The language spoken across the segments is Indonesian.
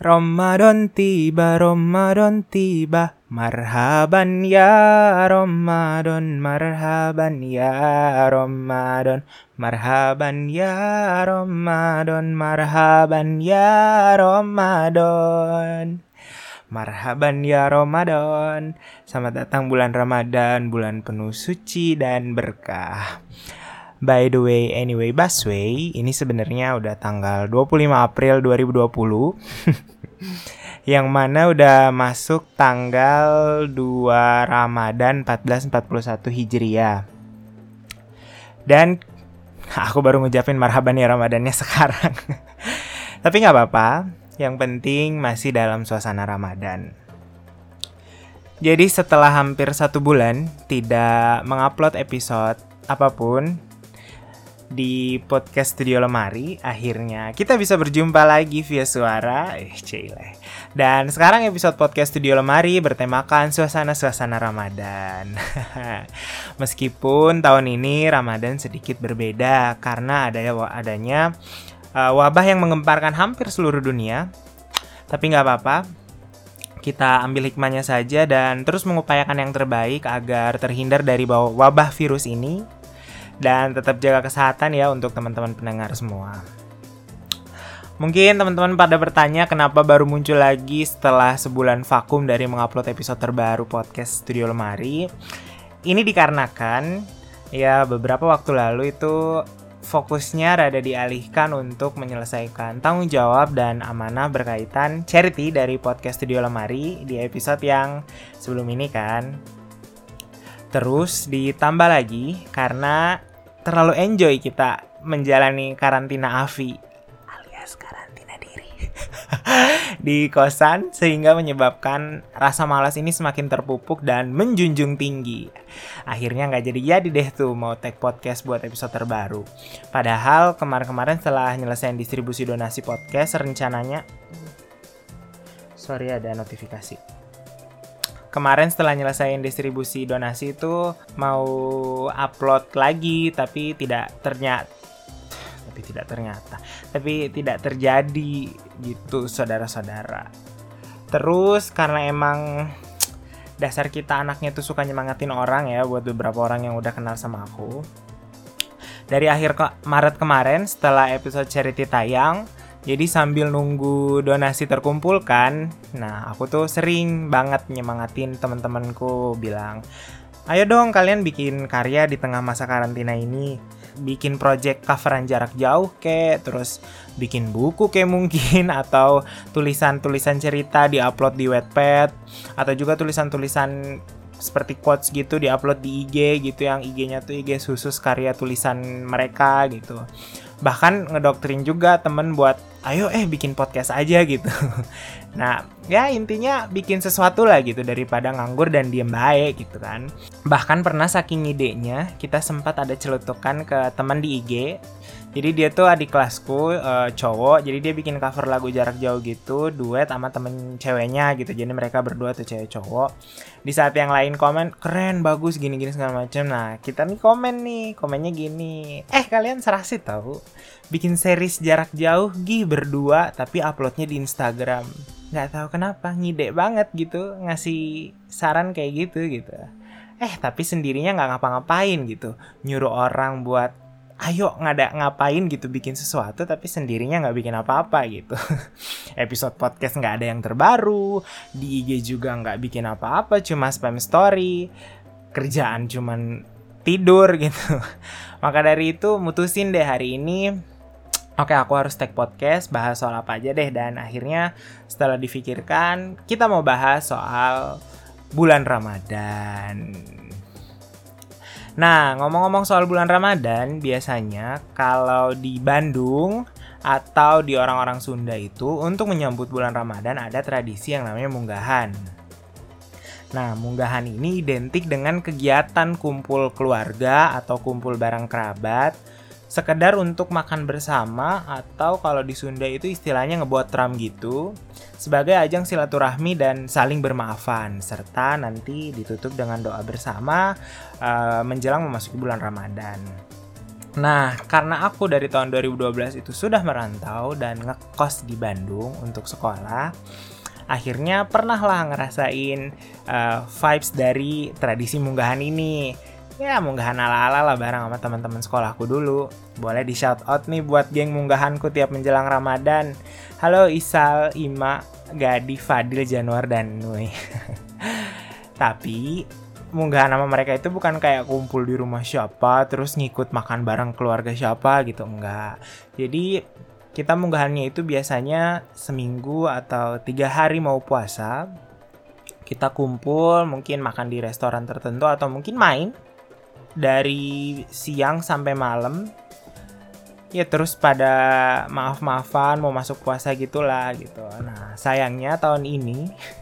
Ramadan tiba, Ramadan tiba, marhaban ya Ramadan, marhaban ya Ramadan, marhaban ya Ramadan, marhaban ya Ramadan. Marhaban ya Ramadan. Selamat datang bulan Ramadan, bulan penuh suci dan berkah. By the way, anyway, Busway, ini sebenarnya udah tanggal 25 April 2020. yang mana udah masuk tanggal 2 Ramadan 1441 Hijriah. Dan aku baru ngucapin marhaban ya Ramadannya sekarang. Tapi nggak apa-apa, yang penting masih dalam suasana Ramadan. Jadi setelah hampir satu bulan tidak mengupload episode apa pun, di podcast Studio Lemari. Akhirnya kita bisa berjumpa lagi via suara. Eh cile dan sekarang episode podcast Studio Lemari bertemakan suasana-suasana Ramadan. Meskipun tahun ini Ramadan sedikit berbeda karena ada adanya uh, wabah yang mengemparkan hampir seluruh dunia. Tapi nggak apa-apa. Kita ambil hikmahnya saja dan terus mengupayakan yang terbaik agar terhindar dari wabah virus ini dan tetap jaga kesehatan ya untuk teman-teman pendengar semua. Mungkin teman-teman pada bertanya kenapa baru muncul lagi setelah sebulan vakum dari mengupload episode terbaru podcast Studio Lemari. Ini dikarenakan ya beberapa waktu lalu itu fokusnya rada dialihkan untuk menyelesaikan tanggung jawab dan amanah berkaitan charity dari podcast Studio Lemari di episode yang sebelum ini kan. Terus ditambah lagi karena terlalu enjoy kita menjalani karantina Avi alias karantina diri di kosan sehingga menyebabkan rasa malas ini semakin terpupuk dan menjunjung tinggi. Akhirnya nggak jadi-jadi deh tuh mau take podcast buat episode terbaru. Padahal kemarin-kemarin setelah nyelesain distribusi donasi podcast rencananya sorry ada notifikasi kemarin setelah nyelesain distribusi donasi itu mau upload lagi tapi tidak ternyata. Tapi tidak ternyata. Tapi tidak terjadi gitu saudara-saudara. Terus karena emang dasar kita anaknya tuh suka nyemangatin orang ya buat beberapa orang yang udah kenal sama aku. Dari akhir ke Maret kemarin setelah episode charity tayang jadi sambil nunggu donasi terkumpulkan, nah aku tuh sering banget nyemangatin teman-temanku bilang, ayo dong kalian bikin karya di tengah masa karantina ini. Bikin project coveran jarak jauh kek, terus bikin buku kayak mungkin, atau tulisan-tulisan cerita di-upload di Wattpad, atau juga tulisan-tulisan seperti quotes gitu di-upload di IG gitu yang IG-nya tuh IG khusus karya tulisan mereka gitu bahkan ngedoktrin juga temen buat ayo eh bikin podcast aja gitu. Nah ya intinya bikin sesuatu lah gitu daripada nganggur dan diem baik gitu kan. Bahkan pernah saking idenya kita sempat ada celutukan ke teman di IG jadi dia tuh adik kelasku uh, cowok jadi dia bikin cover lagu jarak jauh gitu duet sama temen ceweknya gitu. Jadi mereka berdua tuh cewek cowok. Di saat yang lain komen keren bagus gini gini segala macam nah kita nih komen nih komennya gini. Eh kalian serasi tahu bikin series jarak jauh gih berdua tapi uploadnya di Instagram. Nggak tahu kenapa ngide banget gitu ngasih saran kayak gitu gitu. Eh tapi sendirinya nggak ngapa-ngapain gitu. Nyuruh orang buat ayo ngada ngapain gitu bikin sesuatu tapi sendirinya nggak bikin apa-apa gitu episode podcast nggak ada yang terbaru di IG juga nggak bikin apa-apa cuma spam story kerjaan cuman tidur gitu maka dari itu mutusin deh hari ini Oke, aku harus take podcast, bahas soal apa aja deh. Dan akhirnya setelah difikirkan, kita mau bahas soal bulan Ramadan. Nah, ngomong-ngomong soal bulan Ramadan, biasanya kalau di Bandung atau di orang-orang Sunda itu untuk menyambut bulan Ramadan ada tradisi yang namanya munggahan. Nah, munggahan ini identik dengan kegiatan kumpul keluarga atau kumpul barang kerabat sekedar untuk makan bersama atau kalau di Sunda itu istilahnya ngebuat tram gitu sebagai ajang silaturahmi dan saling bermaafan serta nanti ditutup dengan doa bersama uh, menjelang memasuki bulan Ramadan. Nah, karena aku dari tahun 2012 itu sudah merantau dan ngekos di Bandung untuk sekolah, akhirnya pernah lah ngerasain uh, vibes dari tradisi munggahan ini. Ya, munggahan ala-ala lah bareng sama teman-teman sekolahku dulu. Boleh di shout out nih buat geng munggahanku tiap menjelang Ramadan. Halo Isal, Ima, Gadi, Fadil, Januar, dan Nui. Tapi munggahan nama mereka itu bukan kayak kumpul di rumah siapa terus ngikut makan bareng keluarga siapa gitu enggak jadi kita munggahannya itu biasanya seminggu atau tiga hari mau puasa kita kumpul mungkin makan di restoran tertentu atau mungkin main dari siang sampai malam ya terus pada maaf-maafan mau masuk puasa gitulah gitu nah sayangnya tahun ini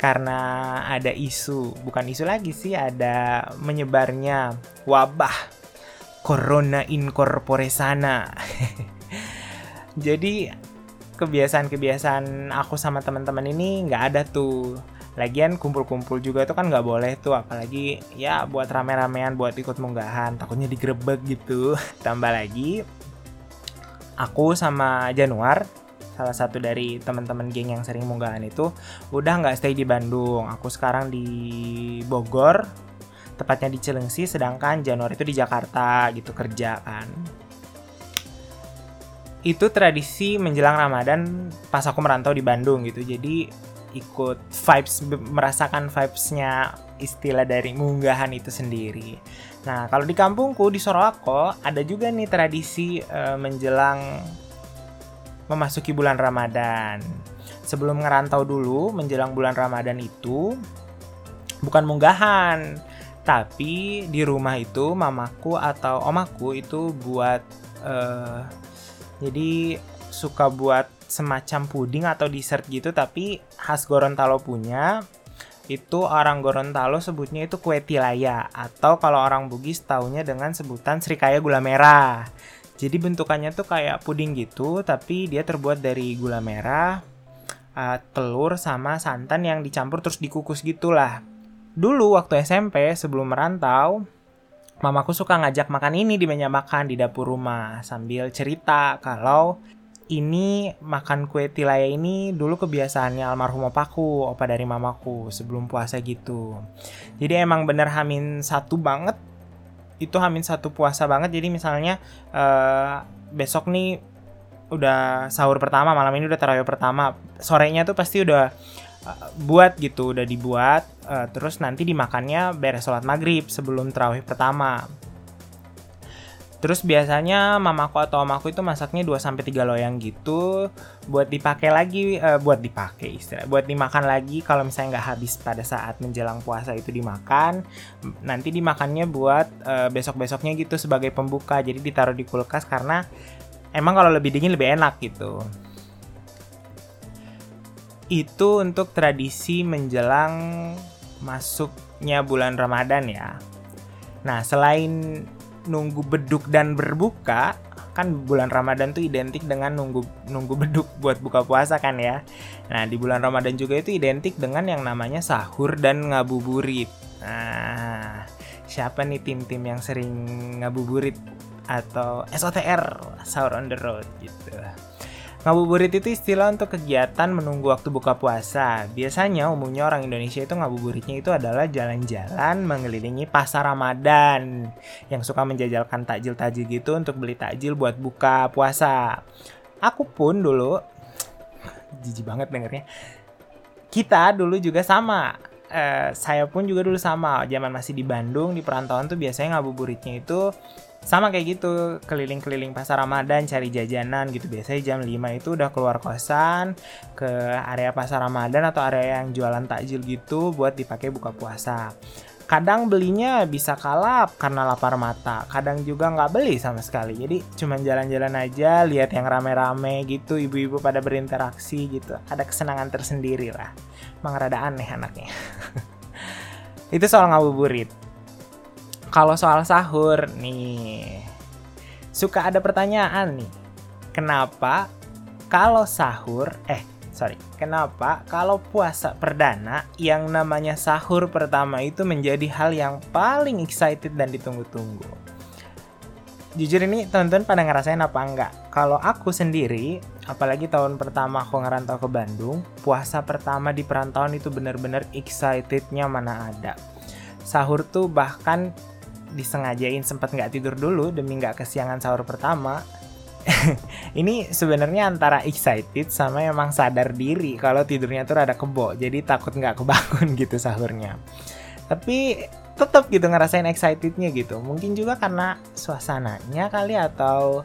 karena ada isu, bukan isu lagi sih, ada menyebarnya wabah corona incorpore sana. Jadi kebiasaan-kebiasaan aku sama teman-teman ini nggak ada tuh. Lagian kumpul-kumpul juga tuh kan nggak boleh tuh, apalagi ya buat rame-ramean buat ikut munggahan, takutnya digrebek gitu. Tambah lagi, aku sama Januar salah satu dari teman-teman geng yang sering munggahan itu udah nggak stay di Bandung. Aku sekarang di Bogor, tepatnya di Cilengsi, sedangkan Januari itu di Jakarta gitu kerja kan. Itu tradisi menjelang Ramadan pas aku merantau di Bandung gitu. Jadi ikut vibes merasakan vibesnya istilah dari munggahan itu sendiri. Nah, kalau di kampungku di Sorowako ada juga nih tradisi uh, menjelang memasuki bulan Ramadan. Sebelum ngerantau dulu menjelang bulan Ramadan itu bukan munggahan, tapi di rumah itu mamaku atau omaku itu buat uh, jadi suka buat semacam puding atau dessert gitu tapi khas Gorontalo punya itu orang Gorontalo sebutnya itu kue tilaya atau kalau orang Bugis taunya dengan sebutan Srikaya gula merah. Jadi bentukannya tuh kayak puding gitu, tapi dia terbuat dari gula merah, uh, telur sama santan yang dicampur terus dikukus gitulah. Dulu waktu SMP sebelum merantau, mamaku suka ngajak makan ini di meja makan di dapur rumah sambil cerita kalau ini makan kue tilaya ini dulu kebiasaannya almarhum opaku, opa dari mamaku sebelum puasa gitu. Jadi emang bener hamin satu banget itu hamin satu puasa banget jadi misalnya uh, besok nih udah sahur pertama malam ini udah tarawih pertama sorenya tuh pasti udah uh, buat gitu udah dibuat uh, terus nanti dimakannya beres sholat maghrib sebelum tarawih pertama Terus biasanya mamaku atau omaku itu masaknya 2 sampai 3 loyang gitu. Buat dipakai lagi uh, buat dipakai istilah buat dimakan lagi kalau misalnya nggak habis pada saat menjelang puasa itu dimakan. Nanti dimakannya buat uh, besok-besoknya gitu sebagai pembuka. Jadi ditaruh di kulkas karena emang kalau lebih dingin lebih enak gitu. Itu untuk tradisi menjelang masuknya bulan Ramadan ya. Nah selain nunggu beduk dan berbuka kan bulan Ramadan tuh identik dengan nunggu nunggu beduk buat buka puasa kan ya. Nah, di bulan Ramadan juga itu identik dengan yang namanya sahur dan ngabuburit. Nah, siapa nih tim-tim yang sering ngabuburit atau SOTR, sahur on the road gitu. Ngabuburit itu istilah untuk kegiatan menunggu waktu buka puasa. Biasanya umumnya orang Indonesia itu ngabuburitnya itu adalah jalan-jalan mengelilingi pasar Ramadan yang suka menjajalkan takjil-takjil gitu untuk beli takjil buat buka puasa. Aku pun dulu jijik banget dengernya. Kita dulu juga sama. Uh, saya pun juga dulu sama. Zaman masih di Bandung di perantauan tuh biasanya ngabuburitnya itu sama kayak gitu keliling-keliling pasar Ramadan cari jajanan gitu. Biasanya jam 5 itu udah keluar kosan ke area pasar Ramadan atau area yang jualan takjil gitu buat dipakai buka puasa. Kadang belinya bisa kalap karena lapar mata kadang juga nggak beli sama sekali. Jadi cuma jalan-jalan aja lihat yang rame-rame gitu ibu-ibu pada berinteraksi gitu. Ada kesenangan tersendiri lah. Emang rada aneh anaknya. Itu soal ngabuburit kalau soal sahur nih, suka ada pertanyaan nih. Kenapa kalau sahur, eh sorry, kenapa kalau puasa perdana yang namanya sahur pertama itu menjadi hal yang paling excited dan ditunggu-tunggu? jujur ini teman-teman pada ngerasain apa enggak? Kalau aku sendiri, apalagi tahun pertama aku ngerantau ke Bandung, puasa pertama di perantauan itu bener-bener excitednya mana ada. Sahur tuh bahkan disengajain sempat nggak tidur dulu demi nggak kesiangan sahur pertama. ini sebenarnya antara excited sama emang sadar diri kalau tidurnya tuh rada kebo, jadi takut nggak kebangun gitu sahurnya. Tapi tetap gitu ngerasain excitednya gitu mungkin juga karena suasananya kali atau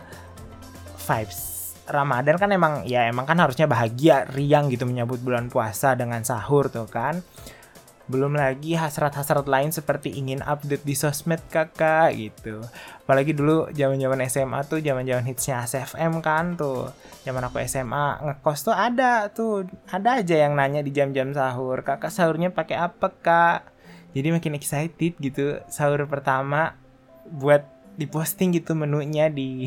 vibes Ramadan kan emang ya emang kan harusnya bahagia riang gitu menyambut bulan puasa dengan sahur tuh kan belum lagi hasrat-hasrat lain seperti ingin update di sosmed kakak gitu. Apalagi dulu zaman zaman SMA tuh zaman zaman hitsnya SFM kan tuh. Zaman aku SMA ngekos tuh ada tuh. Ada aja yang nanya di jam-jam sahur kakak sahurnya pakai apa kak? Jadi makin excited gitu sahur pertama buat diposting gitu menunya di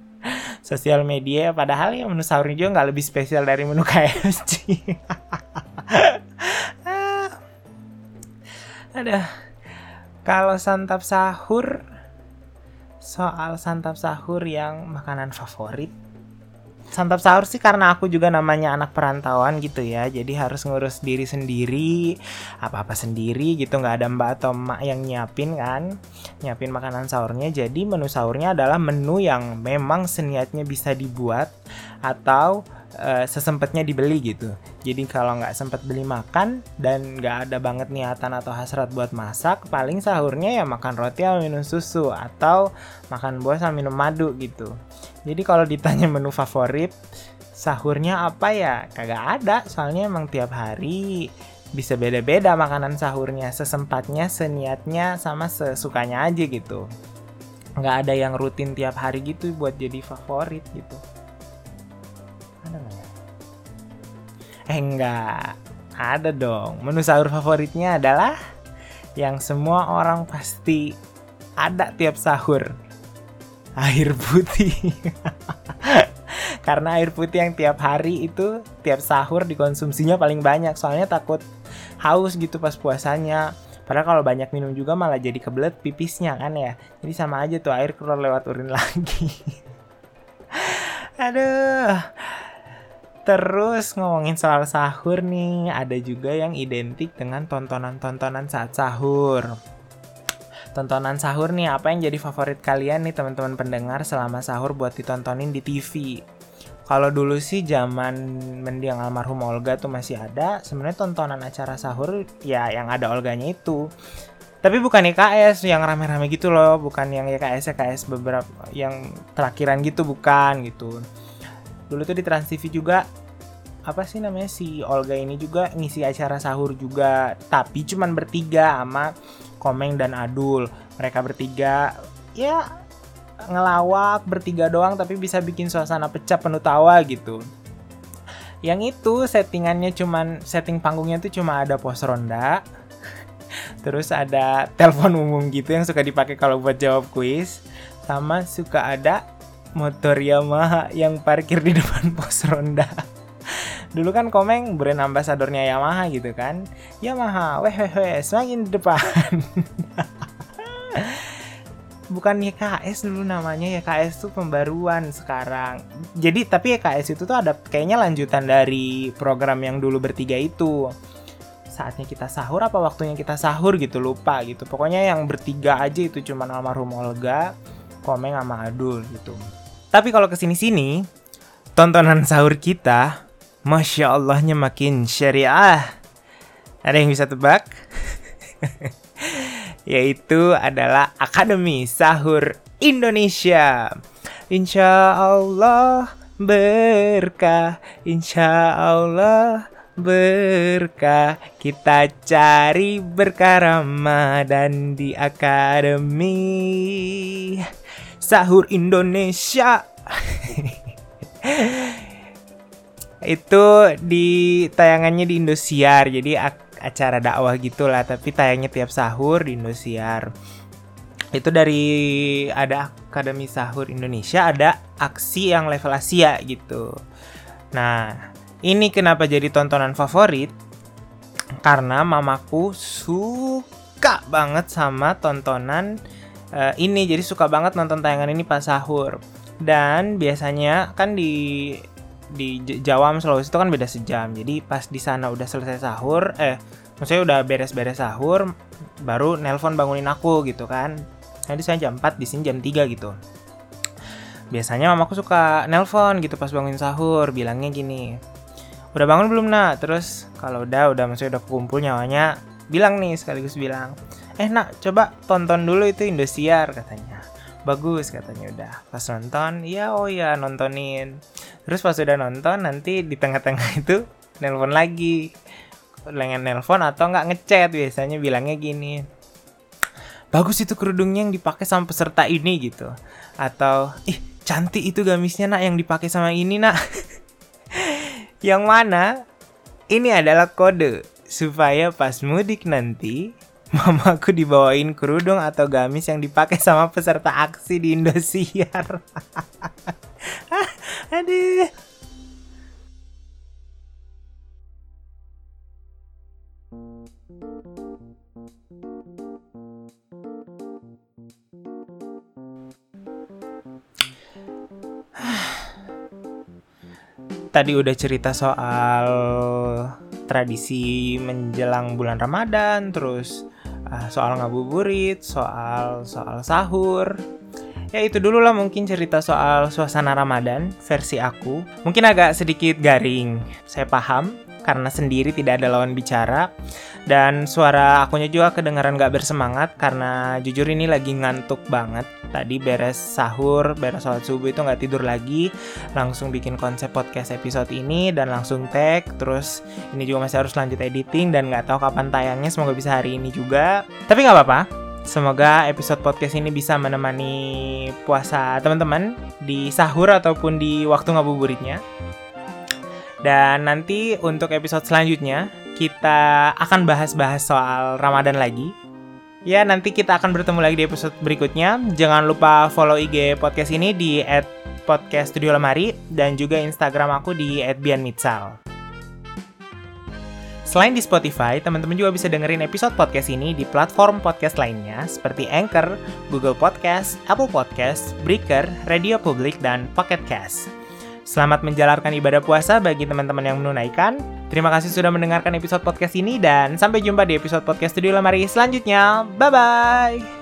sosial media. Padahal ya menu sahurnya juga nggak lebih spesial dari menu KFC ada kalau santap sahur soal santap sahur yang makanan favorit. Santap sahur sih karena aku juga namanya anak perantauan gitu ya. Jadi harus ngurus diri sendiri apa apa sendiri gitu. Nggak ada mbak atau emak yang nyiapin kan nyiapin makanan sahurnya. Jadi menu sahurnya adalah menu yang memang seniatnya bisa dibuat atau uh, sesempatnya dibeli gitu jadi kalau nggak sempat beli makan dan nggak ada banget niatan atau hasrat buat masak paling sahurnya ya makan roti atau minum susu atau makan buah sama minum madu gitu jadi kalau ditanya menu favorit, sahurnya apa ya? Kagak ada, soalnya emang tiap hari bisa beda-beda makanan sahurnya, sesempatnya, seniatnya, sama sesukanya aja gitu. Nggak ada yang rutin tiap hari gitu buat jadi favorit gitu. Eh enggak, ada dong. Menu sahur favoritnya adalah yang semua orang pasti ada tiap sahur air putih. Karena air putih yang tiap hari itu tiap sahur dikonsumsinya paling banyak. Soalnya takut haus gitu pas puasanya. Padahal kalau banyak minum juga malah jadi kebelet pipisnya kan ya. Jadi sama aja tuh air keluar lewat urin lagi. Aduh. Terus ngomongin soal sahur nih, ada juga yang identik dengan tontonan-tontonan saat sahur. Tontonan sahur nih apa yang jadi favorit kalian nih teman-teman pendengar selama sahur buat ditontonin di TV kalau dulu sih zaman mendiang almarhum Olga tuh masih ada sebenarnya tontonan acara sahur ya yang ada Olganya itu. Tapi bukan IKS yang rame-rame gitu loh bukan yang IKS IKS beberapa yang terakhiran gitu bukan gitu dulu tuh di Trans TV juga apa sih namanya si Olga ini juga ngisi acara sahur juga tapi cuman bertiga sama Komeng dan Adul. Mereka bertiga ya ngelawak bertiga doang tapi bisa bikin suasana pecah penuh tawa gitu. Yang itu settingannya cuman setting panggungnya tuh cuma ada pos ronda. Terus ada telepon umum gitu yang suka dipakai kalau buat jawab kuis. Sama suka ada motor Yamaha yang parkir di depan pos ronda. Dulu kan Komeng brand ambasadornya Yamaha gitu kan. Yamaha weh weh weh semakin di depan. Bukan YKS dulu namanya YKS tuh pembaruan sekarang. Jadi tapi YKS itu tuh ada kayaknya lanjutan dari program yang dulu bertiga itu. Saatnya kita sahur apa waktunya kita sahur gitu lupa gitu. Pokoknya yang bertiga aja itu cuman almarhum Olga Komeng sama Adul gitu tapi kalau ke sini sini tontonan sahur kita Masya Allahnya makin syariah. Ada yang bisa tebak? Yaitu adalah Akademi Sahur Indonesia. Insya Allah berkah, insya Allah berkah. Kita cari berkah Ramadan di Akademi Sahur Indonesia. itu di tayangannya di Indosiar. Jadi acara dakwah gitulah tapi tayangnya tiap sahur di Indosiar. Itu dari ada Akademi Sahur Indonesia ada aksi yang level Asia gitu. Nah ini kenapa jadi tontonan favorit? Karena mamaku suka banget sama tontonan uh, ini jadi suka banget nonton tayangan ini pas sahur. Dan biasanya kan di di Jawa Sulawesi itu kan beda sejam. Jadi pas di sana udah selesai sahur eh maksudnya udah beres-beres sahur baru nelpon bangunin aku gitu kan. Nanti saya jam 4 di sini jam 3 gitu. Biasanya mamaku suka nelpon gitu pas bangun sahur bilangnya gini udah bangun belum nak? Terus kalau udah udah maksudnya udah kumpul nyawanya bilang nih sekaligus bilang eh nak coba tonton dulu itu Indosiar katanya. Bagus katanya udah. Pas nonton iya oh ya nontonin. Terus pas udah nonton nanti di tengah-tengah itu nelpon lagi. Lengan nelpon atau nggak ngechat biasanya bilangnya gini. Bagus itu kerudungnya yang dipakai sama peserta ini gitu. Atau ih cantik itu gamisnya nak yang dipakai sama ini nak. Yang mana? Ini adalah kode supaya pas mudik nanti mamaku dibawain kerudung atau gamis yang dipakai sama peserta aksi di Indosiar. Aduh. Tadi udah cerita soal tradisi menjelang bulan Ramadan, terus uh, soal ngabuburit, soal soal sahur. Ya itu dulu lah mungkin cerita soal suasana Ramadan versi aku. Mungkin agak sedikit garing, saya paham karena sendiri tidak ada lawan bicara. Dan suara akunya juga kedengaran gak bersemangat karena jujur ini lagi ngantuk banget. Tadi beres sahur beres sholat subuh itu nggak tidur lagi. Langsung bikin konsep podcast episode ini dan langsung tag. Terus ini juga masih harus lanjut editing dan nggak tahu kapan tayangnya. Semoga bisa hari ini juga. Tapi nggak apa-apa. Semoga episode podcast ini bisa menemani puasa teman-teman di sahur ataupun di waktu ngabuburitnya. Dan nanti untuk episode selanjutnya kita akan bahas-bahas soal Ramadan lagi. Ya, nanti kita akan bertemu lagi di episode berikutnya. Jangan lupa follow IG podcast ini di @podcaststudiolemari dan juga Instagram aku di @bianmitsal. Selain di Spotify, teman-teman juga bisa dengerin episode podcast ini di platform podcast lainnya seperti Anchor, Google Podcast, Apple Podcast, Breaker, Radio Public, dan Pocket Cast. Selamat menjalankan ibadah puasa bagi teman-teman yang menunaikan. Terima kasih sudah mendengarkan episode podcast ini dan sampai jumpa di episode podcast Studio Lemari selanjutnya. Bye-bye!